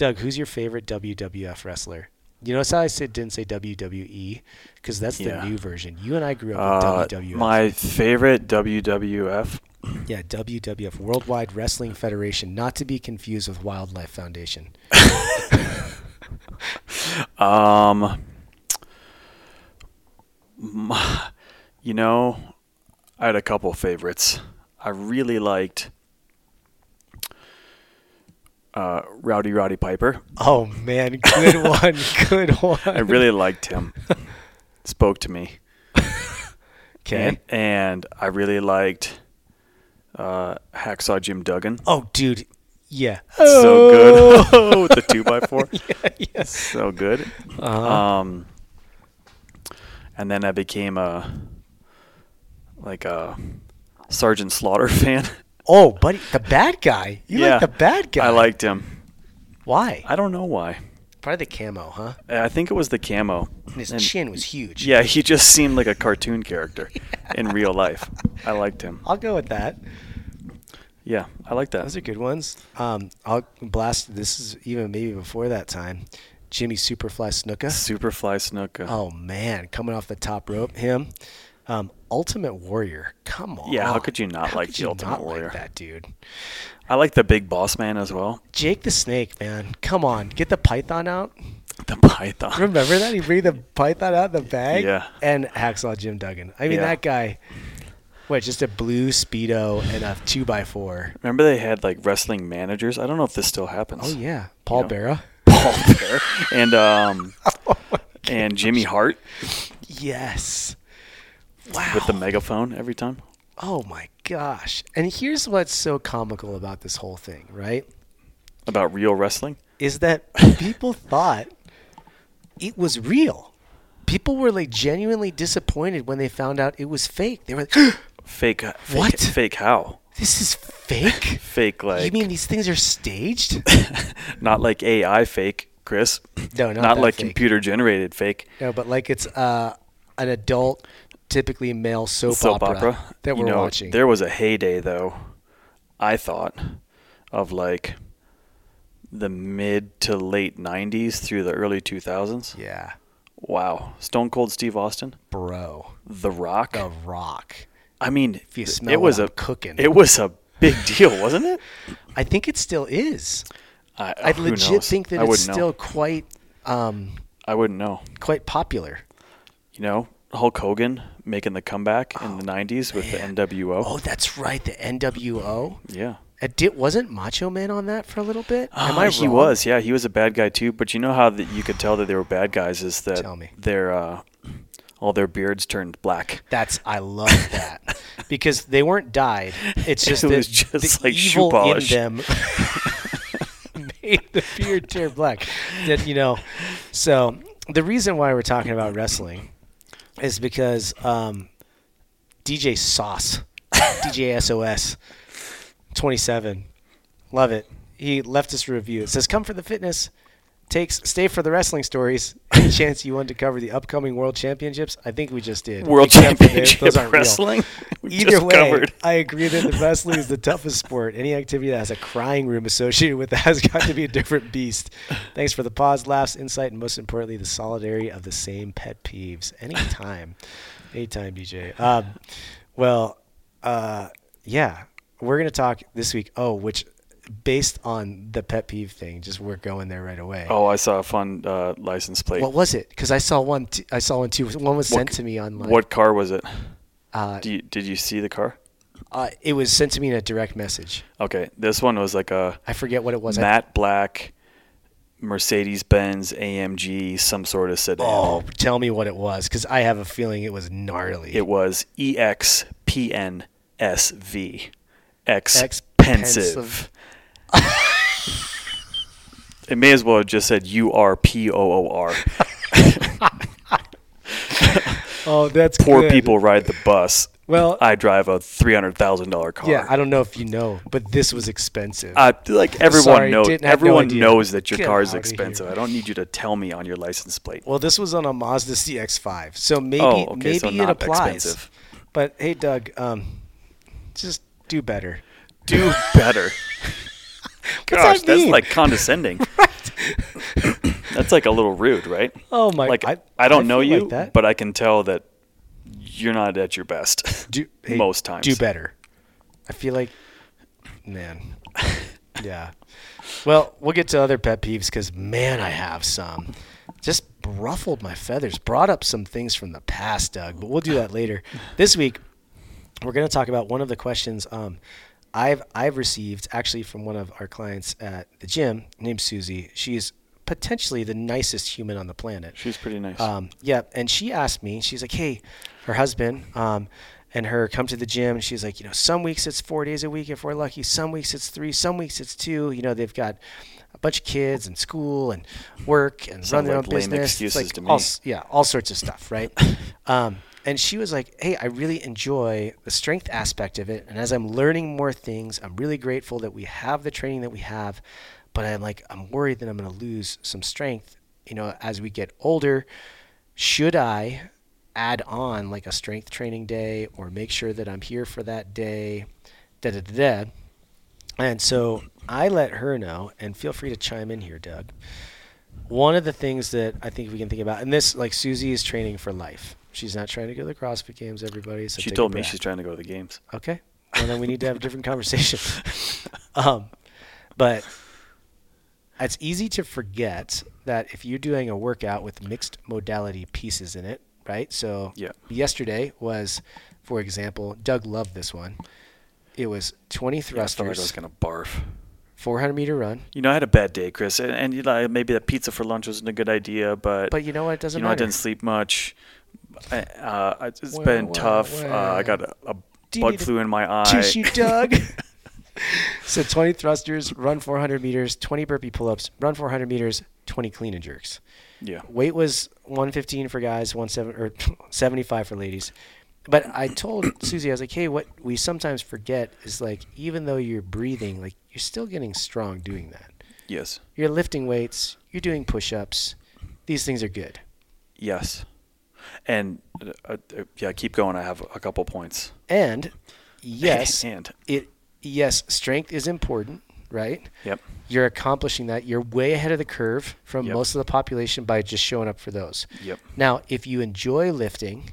Doug, who's your favorite WWF wrestler? You notice how I said didn't say WWE because that's the Yeah. new version. You and I grew Uh, up with WWF. my favorite WWF. yeah, WWF Worldwide Wrestling Federation, not to be confused with Wildlife Foundation. Um, you know, I had a couple favorites. I really liked uh, Rowdy Roddy Piper. Oh man, good one, good one. I really liked him. Spoke to me. okay. And, and I really liked uh, Hacksaw Jim Duggan. Oh, dude, yeah. So good. With the two by four. yeah, yes. So good. Uh-huh. Um, and then I became a like a Sergeant Slaughter fan. Oh, buddy, the bad guy. You yeah, like the bad guy? I liked him. Why? I don't know why. Probably the camo, huh? I think it was the camo. And his And- chin was huge. Yeah, he just seemed like a cartoon character in real life. I liked him. I'll go with that. Yeah, I like that. Those are good ones. Um, I'll blast. This is even maybe before that time. Jimmy Superfly Snuka. Superfly Snuka. Oh man, coming off the top rope, him. Um, Ultimate Warrior. Come on. Yeah, how could you not How like the you Ultimate Warrior? Like that dude. I like the Big Boss Man as well. Jake the Snake, man. Come on, get the python out. The Python. Remember that he bring the python out of the bag. Yeah. And hacksaw Jim Duggan. I mean Yeah. that guy. What? Just a blue speedo and a two by four. Remember they had like wrestling managers? I don't know if this still happens. Oh yeah, Paul Yeah. Bearer. Paul Bear and um and Jimmy Hart Yes. Wow. with the megaphone every time. Oh my gosh. And here's what's so comical about this whole thing, right? About real wrestling. Is that people thought it was real. People were like genuinely disappointed when they found out it was fake. They were like, Fake, fake What? fake how? "This is fake." Fake like you mean these things are staged? not like AI fake, Chris. No, not not like fake. computer generated fake. no, but like it's uh, an adult, typically male soap, soap opera, opera that we're know, watching. There was a heyday though, I thought, of like the mid to late '90s through the early 2000s. yeah, Wow, Stone Cold Steve Austin, bro, The Rock. The Rock. I mean, If you smell it was a I'm cooking. It was a big deal, wasn't it? I think it still is. I, I legit knows? think that I it's still know. quite, um, I wouldn't know. quite popular. You know, Hulk Hogan making the comeback in the '90s with man. the NWO. Oh, that's right, the NWO. Yeah. Uh, did, wasn't Macho Man on that for a little bit? Am Ah, I he was, yeah, he was a bad guy too. But you know how that you could tell that they were bad guys is that Tell me. their uh, all their beards turned black. That's I love that because they weren't dyed. It's just It that was just the like shoe evil polish. in them made the beard turn black. That you know, so the reason why we're talking about wrestling is because um, DJ Sauce, DJ SOS, twenty seven, love it. He left us a review. It says, "Come for the fitness." Takes stay for the wrestling stories. Any chance you want to cover the upcoming world championships? I think we just did. World Except for Championship those aren't real. Wrestling. Either way, covered. I agree that the wrestling is the toughest sport. Any activity that has a crying room associated with it has got to be a different beast. Thanks for the pause, laughs, insight, and most importantly, the solidarity of the same pet peeves. Anytime, anytime, DJ. Um, well, uh, yeah, we're gonna talk this week. Oh, which based on the pet peeve thing, just we're going there right away. Oh, I saw a fun uh, license plate. What was it? Because I saw one. T- I saw one too. One was What sent to me online. What car was it? Uh, you, did you see the car? uh, it was sent to me in a direct message. Okay, this one was like a I forget what it was. Matte black Mercedes Benz AMG, some sort of sedan. Oh, tell me what it was, because I have a feeling it was gnarly. It was EXPNSV. X Expensive. It may as well have just said U R P O O R. oh, that's Poor good. people ride the bus. Well, I drive a three hundred thousand dollar car. yeah, I don't know if you know, but this was expensive. Uh, like everyone Sorry, knows, didn't- no everyone knows that your Get car is expensive. I don't need you to tell me on your license plate. well, this was on a Mazda CX-5, so maybe oh, okay, maybe so it applies. expensive. But hey, Doug, um, just do better. Do better. What's that Gosh, that's mean? like condescending. Right? That's like a little rude, right? Oh my! Like I, don't know you, like that. but I can tell that you're not at your best do, hey, most times. do better. I feel like, man, yeah. Well, we'll get to other pet peeves because man, I have some. Just ruffled my feathers, brought up some things from the past, Doug. But we'll do that later. This week, we're going to talk about one of the questions um, I've I've received actually from one of our clients at the gym named Susie. She's potentially the nicest human on the planet. She's pretty nice. Um, yeah, and she asked me, she's like, hey, her husband um, and her come to the gym, and she's like, you know, some weeks it's four days a week if we're lucky, some weeks it's three, some weeks it's two. You know, they've got a bunch of kids and school and work and Sounds run their like own business. Excuses like to all me. yeah, all sorts of stuff, right? um, and she was like, "Hey, I really enjoy the strength aspect of it, and as I'm learning more things, I'm really grateful that we have the training that we have, but I'm like, I'm worried that I'm going to lose some strength, you know, as we get older. Should I add on like a strength training day or make sure that I'm here for that day?" Da da da. da. And so I let her know, and feel free to chime in here, Doug. One of the things that I think we can think about, and this, like Susie is training for life. She's not trying to go to the CrossFit Games, everybody. So she told me she's trying to go to the games. Okay. Well, then we need to have a different conversation. um, but it's easy to forget that if you're doing a workout with mixed modality pieces in it, right? So Yeah. yesterday was, for example, Doug loved this one. It was 20 Yeah, I like I was thrusters, gonna barf. 400 meter run. You know, I had a bad day, Chris, and, and you know, maybe that pizza for lunch wasn't a good idea, but, But you know what? It doesn't you know, I didn't sleep much. Uh, it's Well, been well, tough. Uh, I got a, a Do you bug need a flew in my eye. Tissue, Doug. so 20 thrusters, run 400 meters, 20 burpee pull-ups, run 400 meters, 20 clean and jerks. Yeah, Weight was 115 for guys, 17 or 75 for ladies. But I told Susie, I was like, hey, what we sometimes forget is like, even though you're breathing, like you're still getting strong doing that. yes, You're lifting weights, you're doing push-ups. These things are good. yes, and uh, uh, yeah, keep going. I have a couple points. And yes, and it yes, strength is important, right? yep, You're accomplishing that. You're way ahead of the curve from Yep. most of the population by just showing up for those. yep, Now, if you enjoy lifting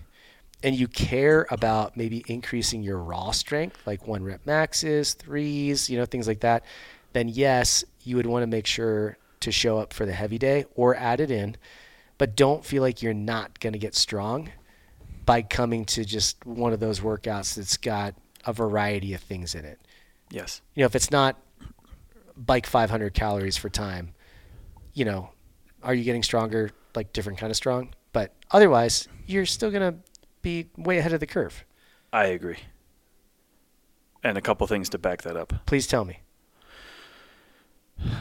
and you care about maybe increasing your raw strength, like one rep maxes, threes, you know, things like that, then yes, you would want to make sure to show up for the heavy day or add it in. But don't feel like you're not going to get strong by coming to just one of those workouts that's got a variety of things in it. yes, You know, if it's not bike 500 calories for time, you know, are you getting stronger, like different kind of strong? But otherwise, you're still going to be way ahead of the curve. I agree. And a couple things to back that up. Please tell me.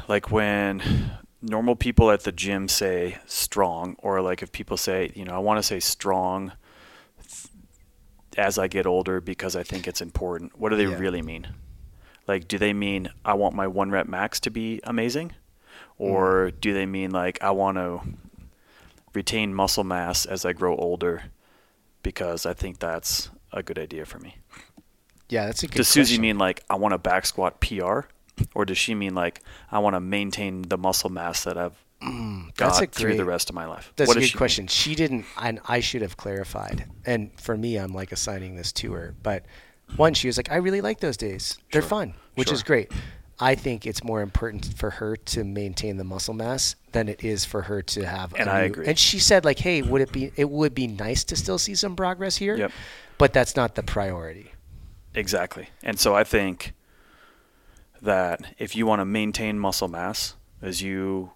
like when normal people at the gym say strong or like if people say you know i want to say strong th- as i get older because i think it's important what do they Yeah. really mean? Like do they mean i want my one rep max to be amazing? Mm-hmm. Or do they mean like i want to retain muscle mass as i grow older because i think that's a good idea for me? Yeah, that's a good does Susie mean like I want a back squat PR, or does she mean like I want to maintain the muscle mass that I've Mm, that's got a through the rest of my life? That's What a good she mean? question. She didn't, and I should have clarified. And for me, I'm like assigning this to her. But one, she was like, I really like those days. They're Sure. fun, which is great. I think it's more important for her to maintain the muscle mass than it is for her to have. And I new- agree. And she said, like, hey, would it be? It would be nice to still see some progress here. Yep. But that's not the priority. Exactly. And so I think that if you want to maintain muscle mass as you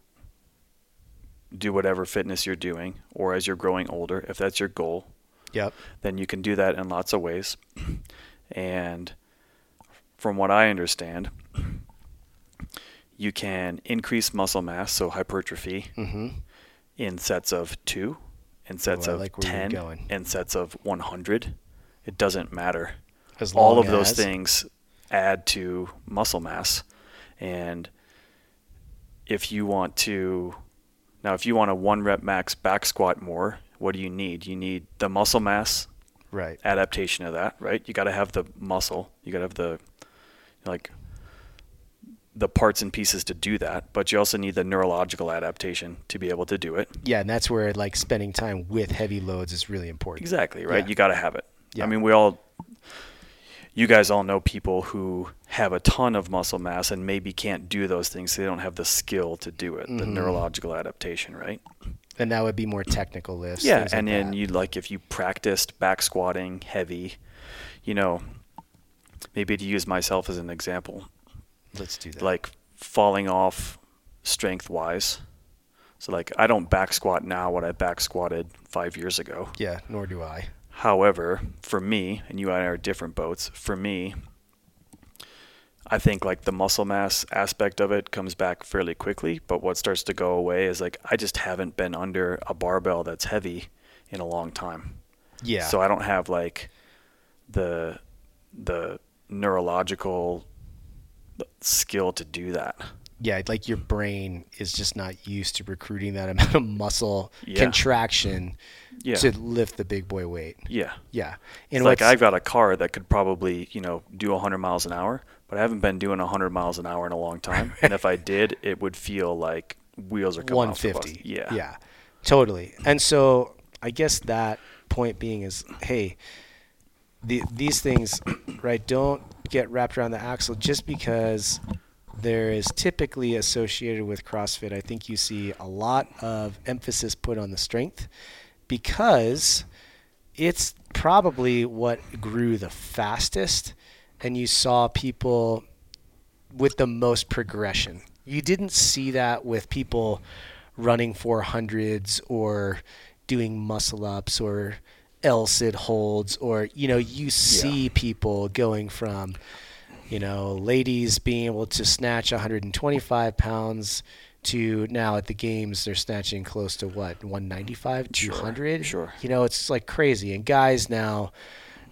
do whatever fitness you're doing, or as you're growing older, if that's your goal, Yep. then you can do that in lots of ways. And from what I understand, you can increase muscle mass, so hypertrophy, Mm-hmm. in sets of two, in sets Oh, of like 10, in sets of 100. It doesn't matter. As long All of those things add to muscle mass. And if you want to, now, if you want a one rep max back squat more, what do you need? You need the muscle mass Right. adaptation of that, right? You got to have the muscle. You got to have the like the parts and pieces to do that, but you also need the neurological adaptation to be able to do it. Yeah, and that's where like spending time with heavy loads is really important. Exactly, right? Yeah. You got to have it. Yeah. I mean, we all you guys all know people who have a ton of muscle mass and maybe can't do those things. So they don't have the skill to do it, the Mhm. neurological adaptation, right? And that would be more technical lifts. Yeah, things like and then that. you like if you practiced back squatting heavy, you know, maybe to use myself as an example, let's do that. like falling off strength wise. So like I don't back squat now what I back squatted 5 years ago. yeah, nor do I. However, for me, and you and I are different boats, for me, I think like the muscle mass aspect of it comes back fairly quickly, but what starts to go away is like I just haven't been under a barbell that's heavy in a long time. Yeah. So I don't have like the the neurological skill to do that. Yeah, like your brain is just not used to recruiting that amount of muscle Yeah. contraction Yeah. to lift the big boy weight. yeah. Yeah. It's And like I've got a car that could probably, you know, do 100 miles an hour, but I haven't been doing 100 miles an hour in a long time. and if I did, it would feel like wheels are coming off the bus. 150. Yeah. Yeah. Totally. And so I guess that point being is, hey, the, these things, right, don't get wrapped around the axle just because there is typically associated with CrossFit. I think you see a lot of emphasis put on the strength because it's probably what grew the fastest and you saw people with the most progression. You didn't see that with people running 400s or doing muscle ups or L-sit holds or you know you see people going from you know ladies being able to snatch 125 pounds to now at the games they're snatching close to what 195 Sure, 200 sure. you know it's like crazy and guys now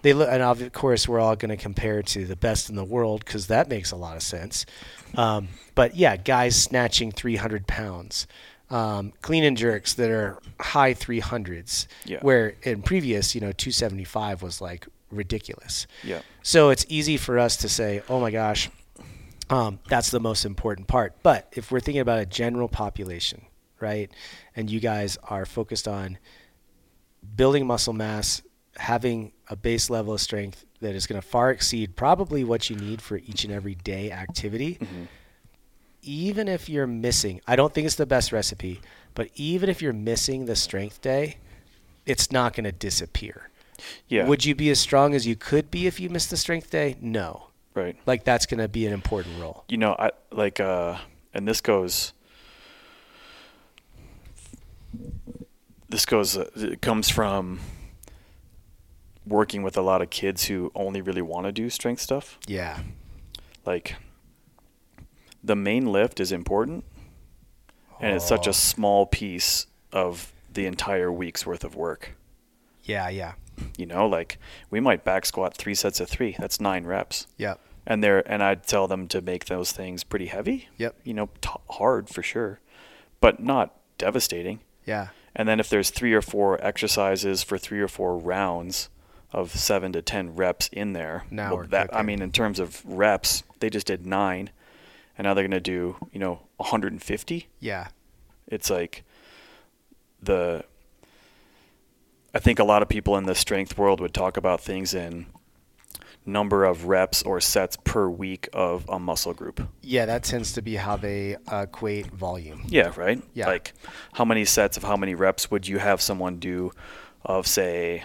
they look and of course we're all going to compare to the best in the world because that makes a lot of sense um, but yeah guys snatching 300 pounds um, clean and jerks that are high 300s Yeah. where in previous you know 275 was like ridiculous Yeah. So it's easy for us to say oh my gosh um, that's the most important part but if we're thinking about a general population right and you guys are focused on building muscle mass, having a base level of strength that is going to far exceed probably what you need for each and every day activity. Mm-hmm. Even if you're missing, I don't think it's the best recipe, but even if you're missing the strength day, it's not going to disappear. Yeah. Would you be as strong as you could be if you missed the strength day? No. right. Like that's going to be an important role. you know, I like, uh, and this goes, this goes, uh, it comes from working with a lot of kids who only really want to do strength stuff. Yeah. Like, the main lift is important, and it's such Oh. a small piece of the entire week's worth of work. Yeah, yeah. You know, like we might back squat three sets of three. That's nine reps. Yep. and they're and I'd tell them to make those things pretty heavy. Yep. You know, t- hard for sure, but not devastating. Yeah. And then if there's three or four exercises for three or four rounds of seven to ten reps in there, Now well, that I mean, in terms of reps, they just did nine, and now they're gonna do you know 150. Yeah. It's like the. I think a lot of people in the strength world would talk about things in number of reps or sets per week of a muscle group. Yeah, that tends to be how they equate volume. Yeah, right? Yeah. Like how many sets of how many reps would you have someone do of say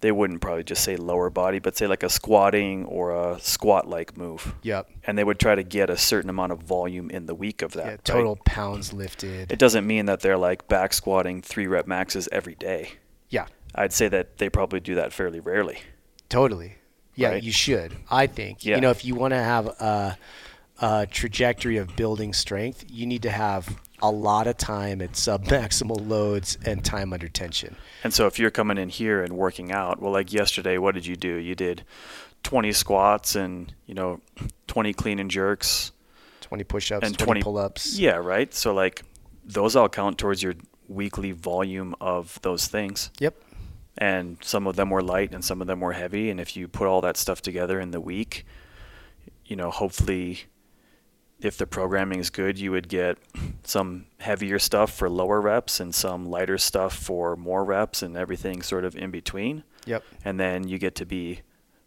they wouldn't probably just say lower body, but say like a squatting or a squat like move. Yep. And they would try to get a certain amount of volume in the week of that. Yeah, right? total pounds lifted. It doesn't mean that they're like back squatting three rep maxes every day. Yeah, I'd say that they probably do that fairly rarely. totally. Yeah, Right. you should. I think. Yeah. You know, if you want to have a, a trajectory of building strength, you need to have a lot of time at sub-maximal loads and time under tension. And so if you're coming in here and working out, well, like yesterday, what did you do? You did 20 squats and, you know, 20 clean and jerks. 20 push-ups, And 20, 20 pull-ups. Yeah, right? So, like, those all count towards your weekly volume of those things. Yep. And some of them were light and some of them were heavy. And if you put all that stuff together in the week, you know, hopefully if the programming is good, you would get some heavier stuff for lower reps and some lighter stuff for more reps and everything sort of in between. Yep. And then you get to be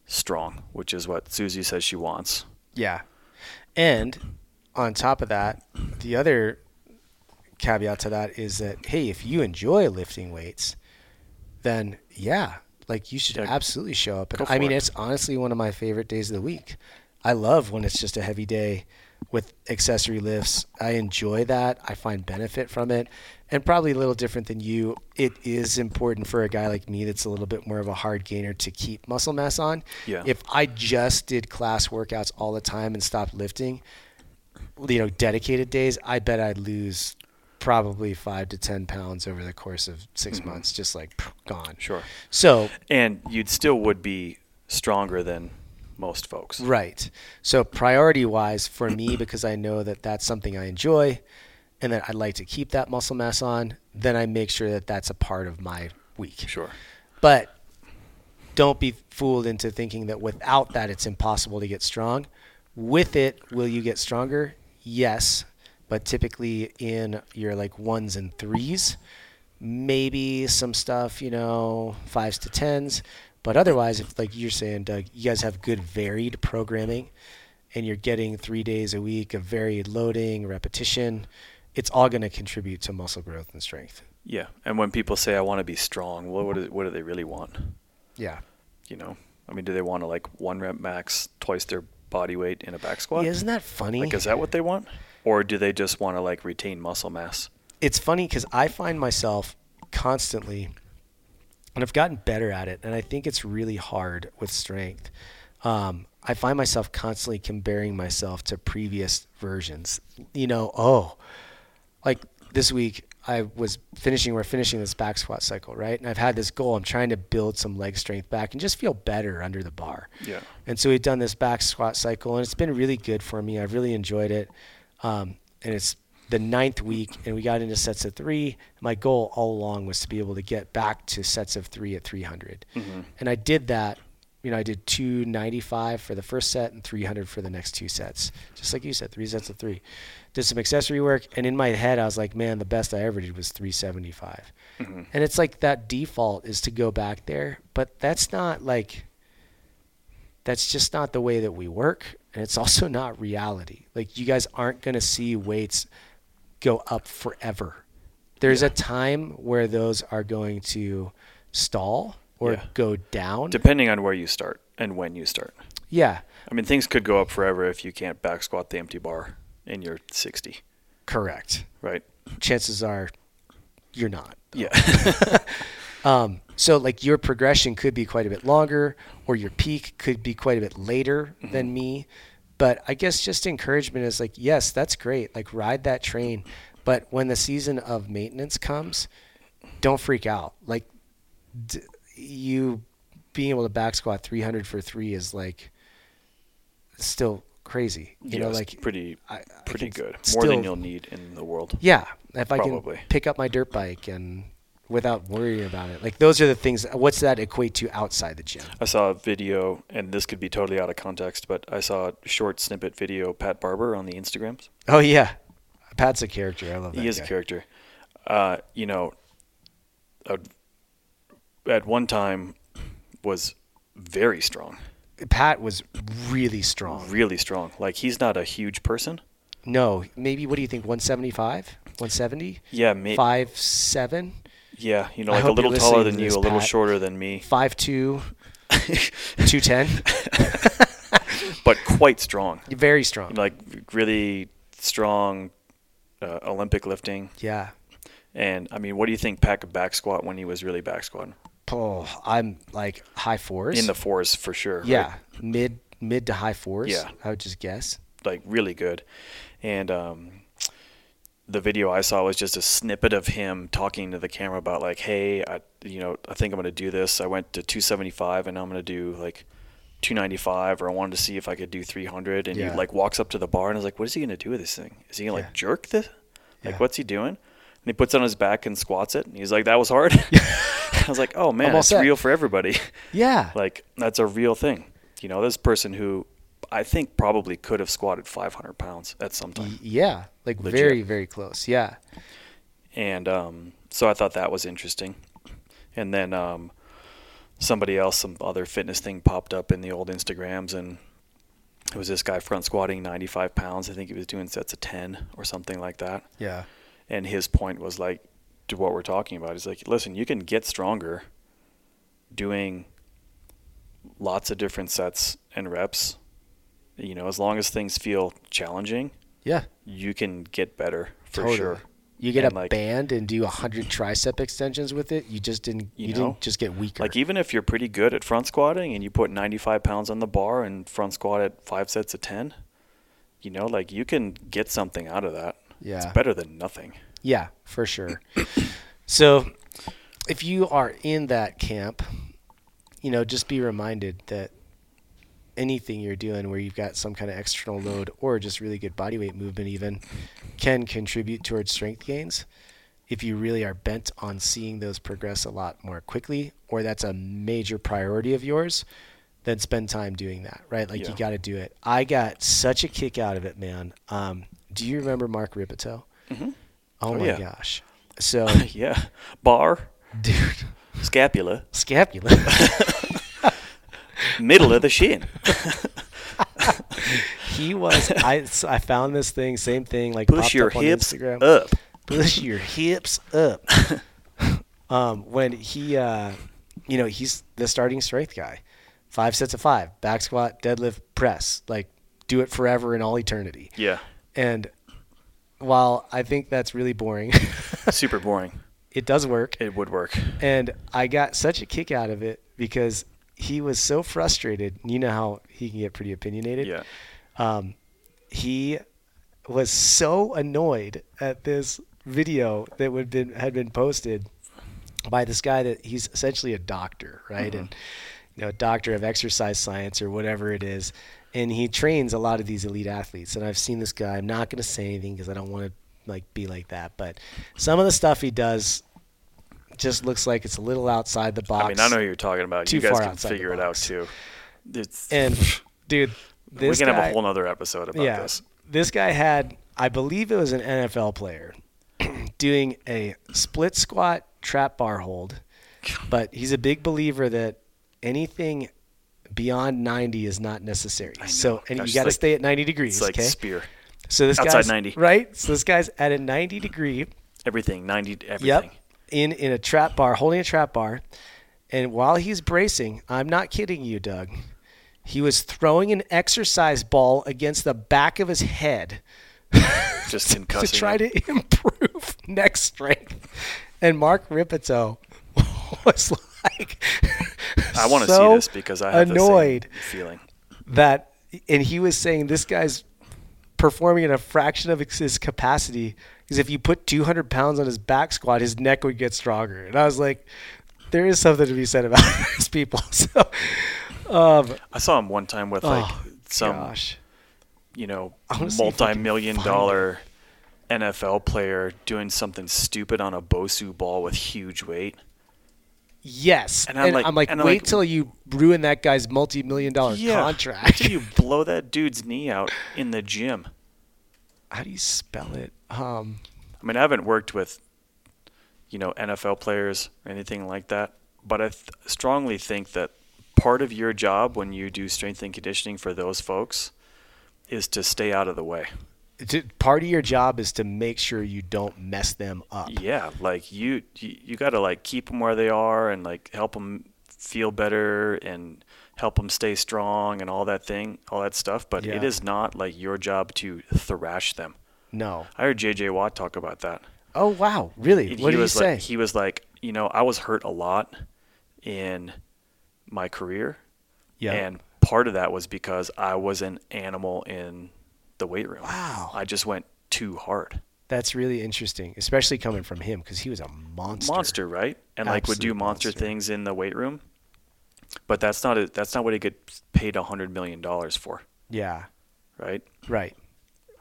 strong, which is what Susie says she wants. Yeah. And on top of that, the other caveat to that is that hey, if you enjoy lifting weights, then yeah, like you should Yeah, absolutely show up. And I mean, it. it's honestly one of my favorite days of the week. I love when it's just a heavy day with accessory lifts. I enjoy that. I find benefit from it. And probably a little different than you, it is important for a guy like me that's a little bit more of a hard gainer to keep muscle mass on. Yeah. If I just did class workouts all the time and stopped lifting, you know, dedicated days, I bet I'd lose probably five to ten pounds over the course of 6 Mm-hmm. months, just like pff, gone. Sure. So And you'd still would be stronger than most folks. Right. So priority wise for me, because I know that that's something I enjoy and that I'd like to keep that muscle mass on, then I make sure that that's a part of my week. Sure. But don't be fooled into thinking that without that it's impossible to get strong. With it, will you get stronger? Yes. But typically in your like ones and threes, maybe some stuff, you know, fives to tens. But otherwise, if like you're saying, Doug, you guys have good varied programming and you're getting three days a week of varied loading, repetition, it's all going to contribute to muscle growth and strength. Yeah. And when people say I want to be strong, well, what do, what do they really want? Yeah. You know, I mean, do they want to like one rep max twice their body weight in a back squat? Yeah, Isn't that funny? Like, is that what they want? Or do they just want to like retain muscle mass? it's funny because I find myself constantly, and I've gotten better at it, and I think it's really hard with strength. Um, I find myself constantly comparing myself to previous versions. You know, oh, like this week I was finishing, we're finishing this back squat cycle, right? And I've had this goal. I'm trying to build some leg strength back and just feel better under the bar. Yeah. And so we've done this back squat cycle, and it's been really good for me. I've really enjoyed it. Um, and it's the ninth week, and we got into sets of three. My goal all along was to be able to get back to sets of three at 300. Mm-hmm. And I did that. You know, I did 295 for the first set and 300 for the next two sets. Just like you said, three sets of three. Did some accessory work, and in my head, I was like, man, the best I ever did was 375. Mm-hmm. And it's like that default is to go back there, but that's not like that's just not the way that we work and it's also not reality. Like you guys aren't going to see weights go up forever. There's Yeah. a time where those are going to stall or Yeah. go down. Depending on where you start and when you start. yeah, I mean, things could go up forever if you can't back squat the empty bar and you're 60, correct. right? Chances are you're not. Yeah. Um, so like your progression could be quite a bit longer, or your peak could be quite a bit later than me. But I guess just encouragement is like, yes, that's great. Like ride that train. But when the season of maintenance comes, don't freak out. Like d- you being able to back squat 300 for three is like still crazy. You know, it's like pretty, I- I pretty can good. More still- than you'll need in the world. yeah, if I Probably. can pick up my dirt bike and without worrying about it, like those are the things. What's that equate to outside the gym? I saw a video, and this could be totally out of context, but I saw a short snippet video Pat Barber on the Instagrams. Oh yeah, Pat's a character. I love that. He is guy. a character. Uh, you know, uh, at one time was very strong, Pat was really strong. really strong. Like he's not a huge person. No, maybe what do you think? 175, 170, Yeah, may- five seven, yeah, you know, like a little taller than you, this, a little Pat. shorter than me, five two, two ten. but quite strong. Very strong. Like really strong uh, Olympic lifting. Yeah. And I mean, what do you think Pat could back squat when he was really back squatting? Oh, I'm like high fours. In the fours for sure. right? yeah, mid mid to high fours. Yeah. I would just guess. like really good. And um, the video I saw was just a snippet of him talking to the camera about like, hey, I, you know, I think I'm gonna do this. I went to 275 and I'm gonna do like 295, or I wanted to see if I could do 300. And Yeah. he like walks up to the bar and is like, what is he gonna do with this thing? Is he gonna Yeah. like jerk this? Like, Yeah. what's he doing? And he puts it on his back and squats it. And he's like, that was hard. I was like, oh man, it's real for everybody. Yeah. like that's a real thing. You know, this person who I think probably could have squatted 500 pounds at some time. Yeah, like Legit. very very close. Yeah. and um, so I thought that was interesting. And then um, somebody else, some other fitness thing popped up in the old Instagrams, and it was this guy front squatting 95 pounds. I think he was doing sets of 10 or something like that. Yeah. And his point was like, to what we're talking about, he's like, listen, you can get stronger doing lots of different sets and reps. You know, as long as things feel challenging, Yeah. you can get better for Totally. sure. You get And, a like- band and do a hundred tricep extensions with it. You just didn't. You, You know, didn't just get weaker. Like even if you're pretty good at front squatting and you put 95 pounds on the bar and front squat at five sets of 10, you know, like you can get something out of that. yeah. It's better than nothing. Yeah, for sure. so, if you are in that camp, you know, just be reminded that anything you're doing where you've got some kind of external load or just really good body weight movement even can contribute towards strength gains if you really are bent on seeing those progress a lot more quickly or that's a major priority of yours then spend time doing that right? Like Yeah. you got to do it. I got such a kick out of it man. Um, do you remember Mark Rippetoe Mhm. oh, Oh, my yeah. gosh. So yeah. Bar, dude. Scapula, scapula middle of the shin. he was i i found this thing same thing like Push your up hips up. push your hips up. um, when he, uh, you know, he's the starting strength guy. Five sets of five, back squat, deadlift, press. Like, do it forever in all eternity. Yeah. And while I think that's really boring, Super boring. it does work. It would work. And I got such a kick out of it because he was so frustrated. You know how he can get pretty opinionated. Yeah. um, he was so annoyed at this video that would been had been posted by this guy that he's essentially a doctor, right? And you know, a doctor of exercise science or whatever it is, and he trains a lot of these elite athletes. And I've seen this guy. I'm not going to say anything because I don't want to like be like that, but some of the stuff he does just looks like it's a little outside the box. I mean, I know who you're talking about. Too you guys can figure it out too. It's And dude, we this can guy, have a whole nother episode about yeah, this. this guy had, I believe it was an NFL player, doing a split squat trap bar hold, but he's a big believer that anything beyond 90 is not necessary. So, and Gosh, you got to like- stay at 90 degrees. It's like okay. spear. So this outside guy's 90. right. So this guy's at a 90 degree. Everything, 90, everything. Yep. In in a trap bar, holding a trap bar, and while he's bracing, I'm not kidding you, Doug. He was throwing an exercise ball against the back of his head Just in to try him. to improve neck strength. And Mark Rippetoe was like, I want to so see this because I have annoyed feeling. that, and he was saying this guy's performing at a fraction of his capacity because if you put 200 pounds on his back squat, his neck would get stronger. And I was like, there is something to be said about these people. So, um, I saw him one time with like oh, some, gosh. you know, I wanna see if we can multi-million dollar NFL player doing something stupid on a Bosu ball with huge weight. Yes, And and I'm I'm like- like, and I'm wait like- till you ruin that guy's multi-million dollar contract. Wait till you blow that dude's knee out in the gym. How do you spell it? Um, I mean, I haven't worked with, you know, NFL players or anything like that, but I th- strongly think that part of your job when you do strength and conditioning for those folks is to stay out of the way. to, part of your job is to make sure you don't mess them up. Yeah, like you, you, you got to like keep them where they are and like help them feel better and help them stay strong and all that thing, all that stuff. But it Yeah. is not like your job to thrash them. No. I heard JJ Watt talk about that. Oh wow, really? And What he did he say? like, he was like, you know, I was hurt a lot in my career, yeah. and part of that was because I was an animal in the weight room. Wow. I just went too hard. That's really interesting, especially coming from him because he was a monster. monster, right? And like would do monster, monster. things in the weight room. But that's not a, that's not what he gets paid a hundred million dollars for, Yeah. right? Right.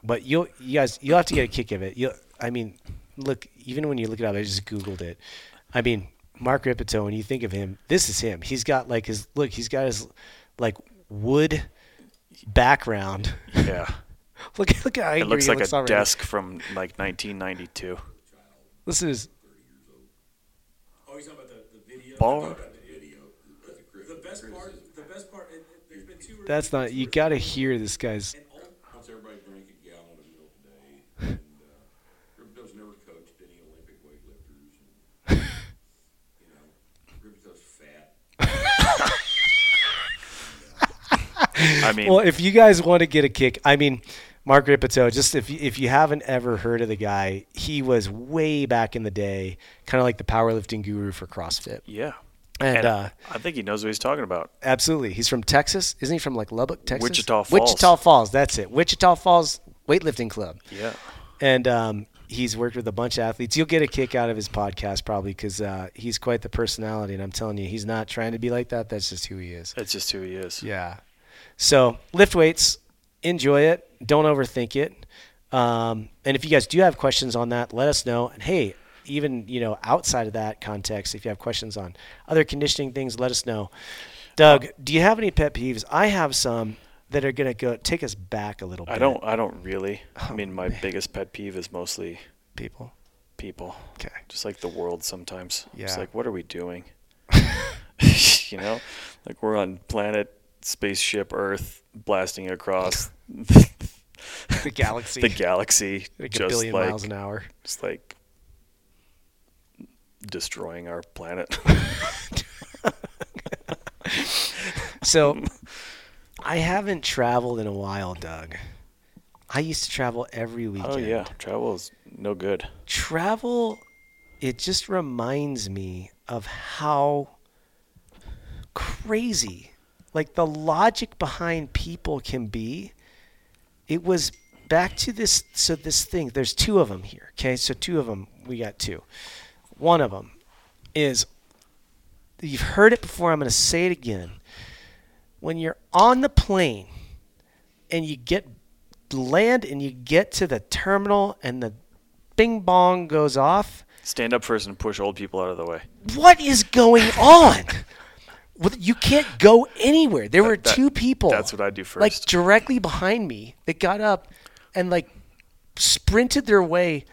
But you'll you guys you'll have to get a kick of it. You I mean, look, even when you look it up, I just googled it. I mean, Mark Rippetoe, when you think of him, this is him. He's got like his look, he's got his like wood background. Yeah. look, look how angry It looks he like looks a already. desk from like 1992. This is Oh, he's talking about the, the video. Ball. The best part, the best part, it, it, there's been two. that's not. You got to hear this guy's. Wants everybody to drink a gallon of milk a day, and uh, Rippetoe's never coached any Olympic weightlifters. And, you know, Rippetoe's fat. I mean, Well, if you guys want to get a kick, I mean, Mark Rippetoe. Just if you, if you haven't ever heard of the guy, he was way back in the day, kind of like the powerlifting guru for CrossFit. yeah. And, uh, I think he knows what he's talking about. Absolutely, he's from Texas, isn't he? From like Lubbock, Texas. Wichita Falls. Wichita Falls. That's it. Wichita Falls weightlifting club. Yeah. and um, he's worked with a bunch of athletes. You'll get a kick out of his podcast probably because uh, he's quite the personality, and I'm telling you, he's not trying to be like that. That's just who he is. That's just who he is. Yeah. So lift weights, enjoy it. Don't overthink it. Um, and if you guys do have questions on that, let us know. And hey, even you know outside of that context, if you have questions on other conditioning things, let us know. Doug, do you have any pet peeves? I have some that are gonna go take us back a little bit. I don't. I don't really. I Oh, mean, my man. biggest pet peeve is mostly people. people. Okay. Just like the world sometimes. It's Yeah. like, what are we doing? you know, like we're on planet spaceship Earth blasting across The galaxy. the galaxy, like a just billion like miles an hour. just like destroying our planet. So I haven't traveled in a while, Doug. I used to travel every oh, weekend. oh yeah, travel is no good. Travel, it just reminds me of how crazy, like the logic behind people can be. It was back to this. So this thing. There's two of them here. Okay, so two of them. We got two. One of them is you've heard it before. I'm going to say it again. When you're on the plane and you get land and you get to the terminal and the bing bong goes off, Stand up first and push old people out of the way. what is going on? You can't go anywhere. There were that- two people. that's what I do first. Like directly behind me that got up and like sprinted their way,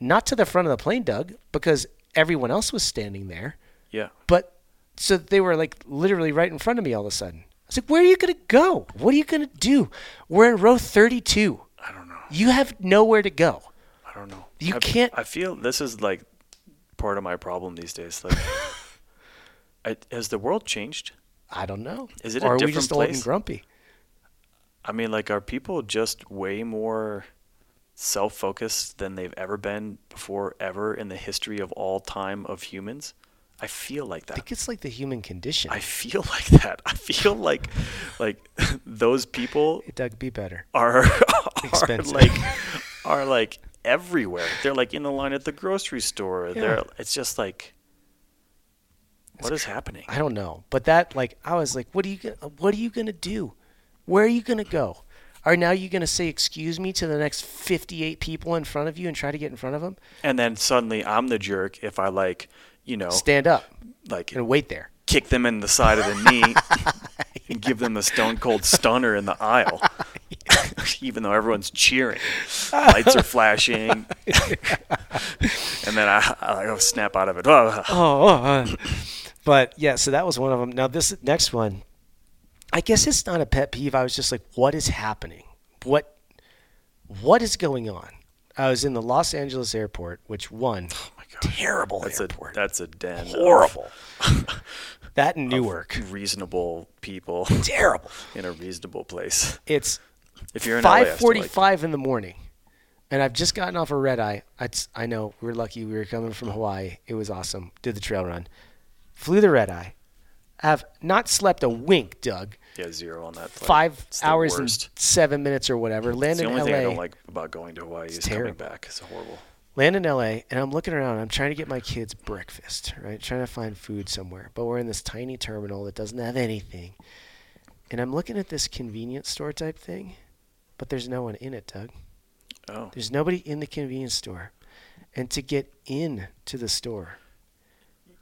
not to the front of the plane, Doug, because everyone else was standing there. Yeah. But so they were like literally right in front of me all of a sudden. I was like, where are you going to go? What are you going to do? We're in row 32. I don't know. You have nowhere to go. I don't know. You I, can't- I feel this is like part of my problem these days. Like, I, has the world changed? I don't know. Is it a or are we different just old and grumpy? I mean, like, are people just way more self-focused than they've ever been before, ever in the history of all time of humans? I feel like that. I think it's like the human condition. I feel like that. I feel like, like those people hey, Doug, be better. are, are Expensive. like are like everywhere. They're like in the line at the grocery store. They're it's just like what is happening? I don't know, but that like I was like, what are you gonna, what are you gonna do? Where are you gonna go? Are now you gonna say excuse me to the next fifty-eight people in front of you and try to get in front of them? And then suddenly I'm the jerk if I like, you know, Stand up like and wait there. kick them in the side of the knee and give them a stone cold stunner in the aisle. Even though everyone's cheering, lights are flashing, and then I, I go snap out of it. Oh, Oh, uh, but yeah, so that was one of them. Now this next one, I guess it's not a pet peeve. I was just like, what is happening? What what is going on? I was in the Los Angeles airport, which one Oh. Terrible That's airport, a that's a den. of horrible. that in Newark, reasonable people terrible. in a reasonable place. It's If you're in LA, I five still like in the morning, and I've just gotten off a red eye. I, I know we are lucky. We were coming from Hawaii. It was awesome. Did the trail run, flew the red eye. Have not slept a wink, Doug. yeah zero on that. Flight. Five It's hours and seven minutes or whatever. It's Land the in only LA. thing I don't like about going to Hawaii is coming back. It's horrible. Land in LA, and I'm looking around. I'm trying to get my kids breakfast, right? Trying to find food somewhere. But we're in this tiny terminal that doesn't have anything. And I'm looking at this convenience store type thing, but there's no one in it, Doug. Oh, There's nobody in the convenience store. And to get in to the store,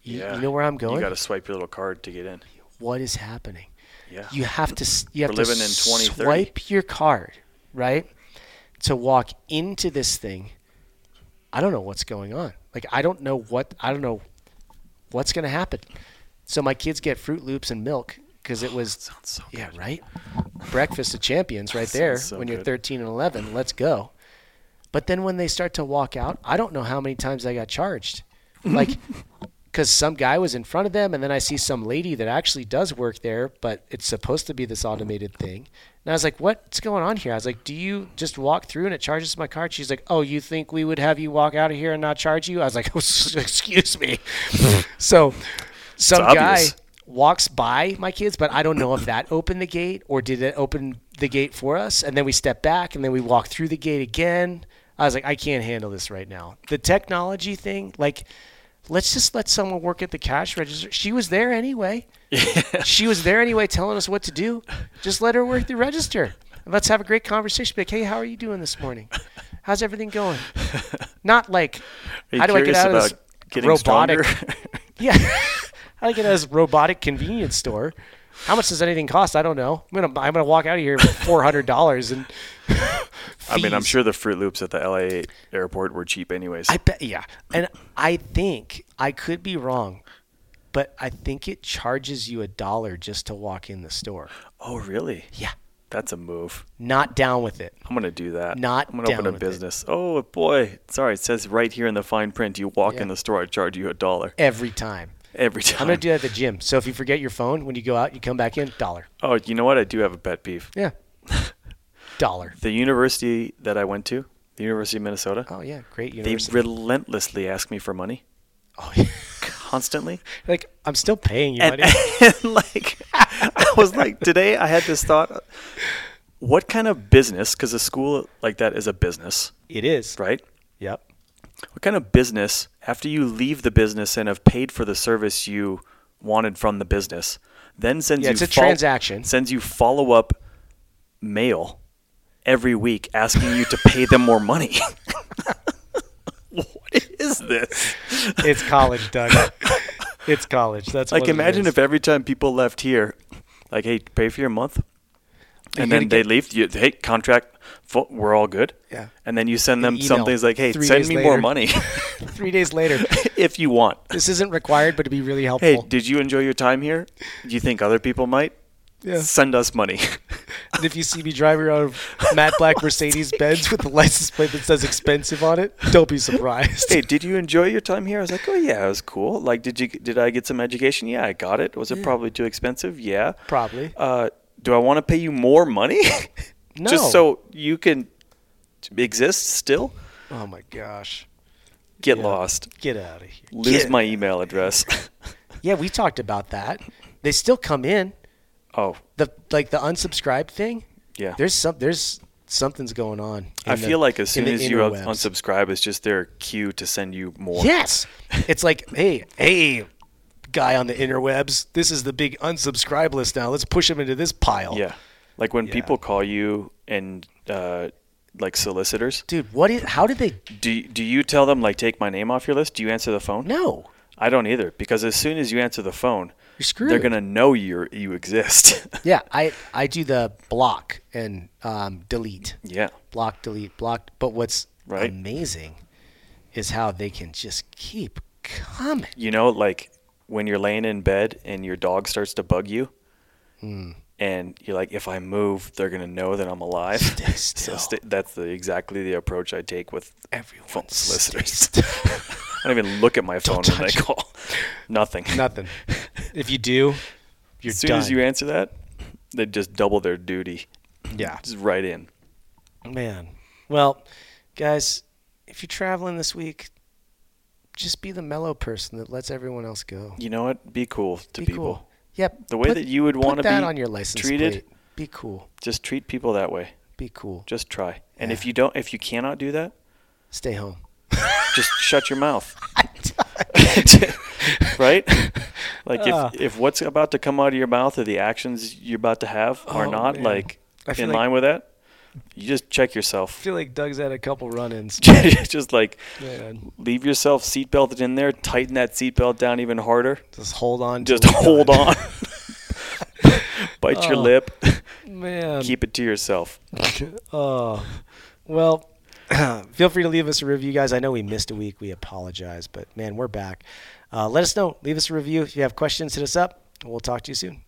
you, yeah. you know where I'm going? You got to swipe your little card to get in. what is happening? Yeah. You have to you have We're to living in 2030. swipe your card, right? To walk into this thing. I don't know what's going on. Like I don't know what I don't know what's going to happen. So my kids get Froot Loops and milk because it was Sounds so yeah, right? Breakfast of champions right there so when you're good. 13 and 11. Let's go. But then when they start to walk out, I don't know how many times I got charged. Like, because some guy was in front of them, and then I see some lady that actually does work there, but it's supposed to be this automated thing. And I was like, what's going on here? I was like, do you just walk through and it charges my card? She's like, oh, you think we would have you walk out of here and not charge you? I was like, oh, excuse me. so some guy walks by my kids, but I don't know if that opened the gate or did it open the gate for us. And then we step back and then we walk through the gate again. I was like, I can't handle this right now. The technology thing, like, let's just let someone work at the cash register. She was there anyway. She was there anyway, telling us what to do. Just let her work the register. And let's have a great conversation. Like, hey, how are you doing this morning? How's everything going? Not like, how do I get out of this robotic? Yeah. How do I get out of this robotic convenience store? How much does anything cost? I don't know. I'm gonna I'm gonna walk out of here with four hundred dollars and. I mean, I'm sure the Froot Loops at the LA airport were cheap anyways. I bet, yeah. And I think I could be wrong, but I think it charges you a dollar just to walk in the store. oh, really? Yeah. That's a move. Not down with it. I'm gonna do that. Not I'm gonna open down a with it. business. Oh boy, sorry. It says right here in the fine print. You walk Yeah. in the store, I charge you a dollar Every time. Every time. I'm gonna do that at the gym. So if you forget your phone when you go out, you come back in, dollar. Oh, you know what? I do have a pet peeve. Yeah. dollar. The university that I went to, the University of Minnesota, Oh yeah, great university. they relentlessly ask me for money oh, yeah. constantly. like I'm still paying you and, money. and like I was like today I had this thought what kind of business cuz a school like that is a business it is. right Yep. What kind of business after you leave the business and have paid for the service you wanted from the business then sends Yeah, you it's a fol- transaction. sends you follow up mail every week asking you to pay them more money what is this It's college, Doug. it's college. That's Like imagine if every time people left here, like, hey, pay for your month, and then they leave. You, hey, contract, full, we're all good. Yeah. And then you send them Email something like, hey, three send me more money three days later. if you want. This isn't required, but it'd be really helpful. Hey, did you enjoy your time here? Do you think other people might? Yeah. Send us money. And if you see me driving around a matte black Mercedes Benz with the license plate that says expensive on it, don't be surprised. hey, did you enjoy your time here? I was like, oh yeah, it was cool. Like, did you did I get some education? Yeah, I got it. Was it probably too expensive? Yeah. Probably. Uh, do I want to pay you more money? No. Just so you can exist still? Oh my gosh. Get Yeah. lost. Get out of here. Lose Get- my email address. Yeah, we talked about that. They still come in. oh, The like the unsubscribe thing. yeah. There's some there's something's going on. I the- feel like as soon as you interwebs. unsubscribe, it's just their cue to send you more. Yes. It's like, hey, hey, guy on the interwebs, this is the big unsubscribe list now. Let's push him into this pile. Yeah. Like when Yeah. people call you and uh, like solicitors, Dude, what is how did they do do you tell them like take my name off your list? Do you answer the phone? No. I don't either because as soon as you answer the phone, You're screwed. they're gonna know you you exist. Yeah, I I do the block and um, delete. yeah. Block, delete, block. But what's Right. amazing is how they can just keep coming. You know, like when you're laying in bed and your dog starts to bug you, Hmm. and you're like, if I move, they're gonna know that I'm alive. Stay so still. sta that's the exactly the approach I take with Everyone phone solicitors. I don't even look at my phone when they it. call. Nothing. Nothing. If you do, you're as soon done. as you answer that, they just double their duty. yeah. Just right in. Man. Well, guys, if you're traveling this week, just be the mellow person that lets everyone else go. You know what? Be cool to Be people. cool. Yep. The way put- that you would want to be on your license treated. plate. Be cool. Just treat people that way. Be cool. Just try. And if you don't, if you cannot do that, Stay home. just shut your mouth. right? Like Ah. if if what's about to come out of your mouth or the actions you're about to have are Oh, not man. like I in like- line with that, you just check yourself. I feel like Doug's had a couple run-ins. just like Man, leave yourself seatbelted in there, tighten that seatbelt down even harder. just hold on. Just hold on. Bite your Oh. lip. Man. Keep it to yourself. Oh, well, feel free to leave us a review, guys. I know we missed a week. We apologize, but man, we're back. Uh, let us know. Leave us a review. If you have questions, hit us up. We'll talk to you soon.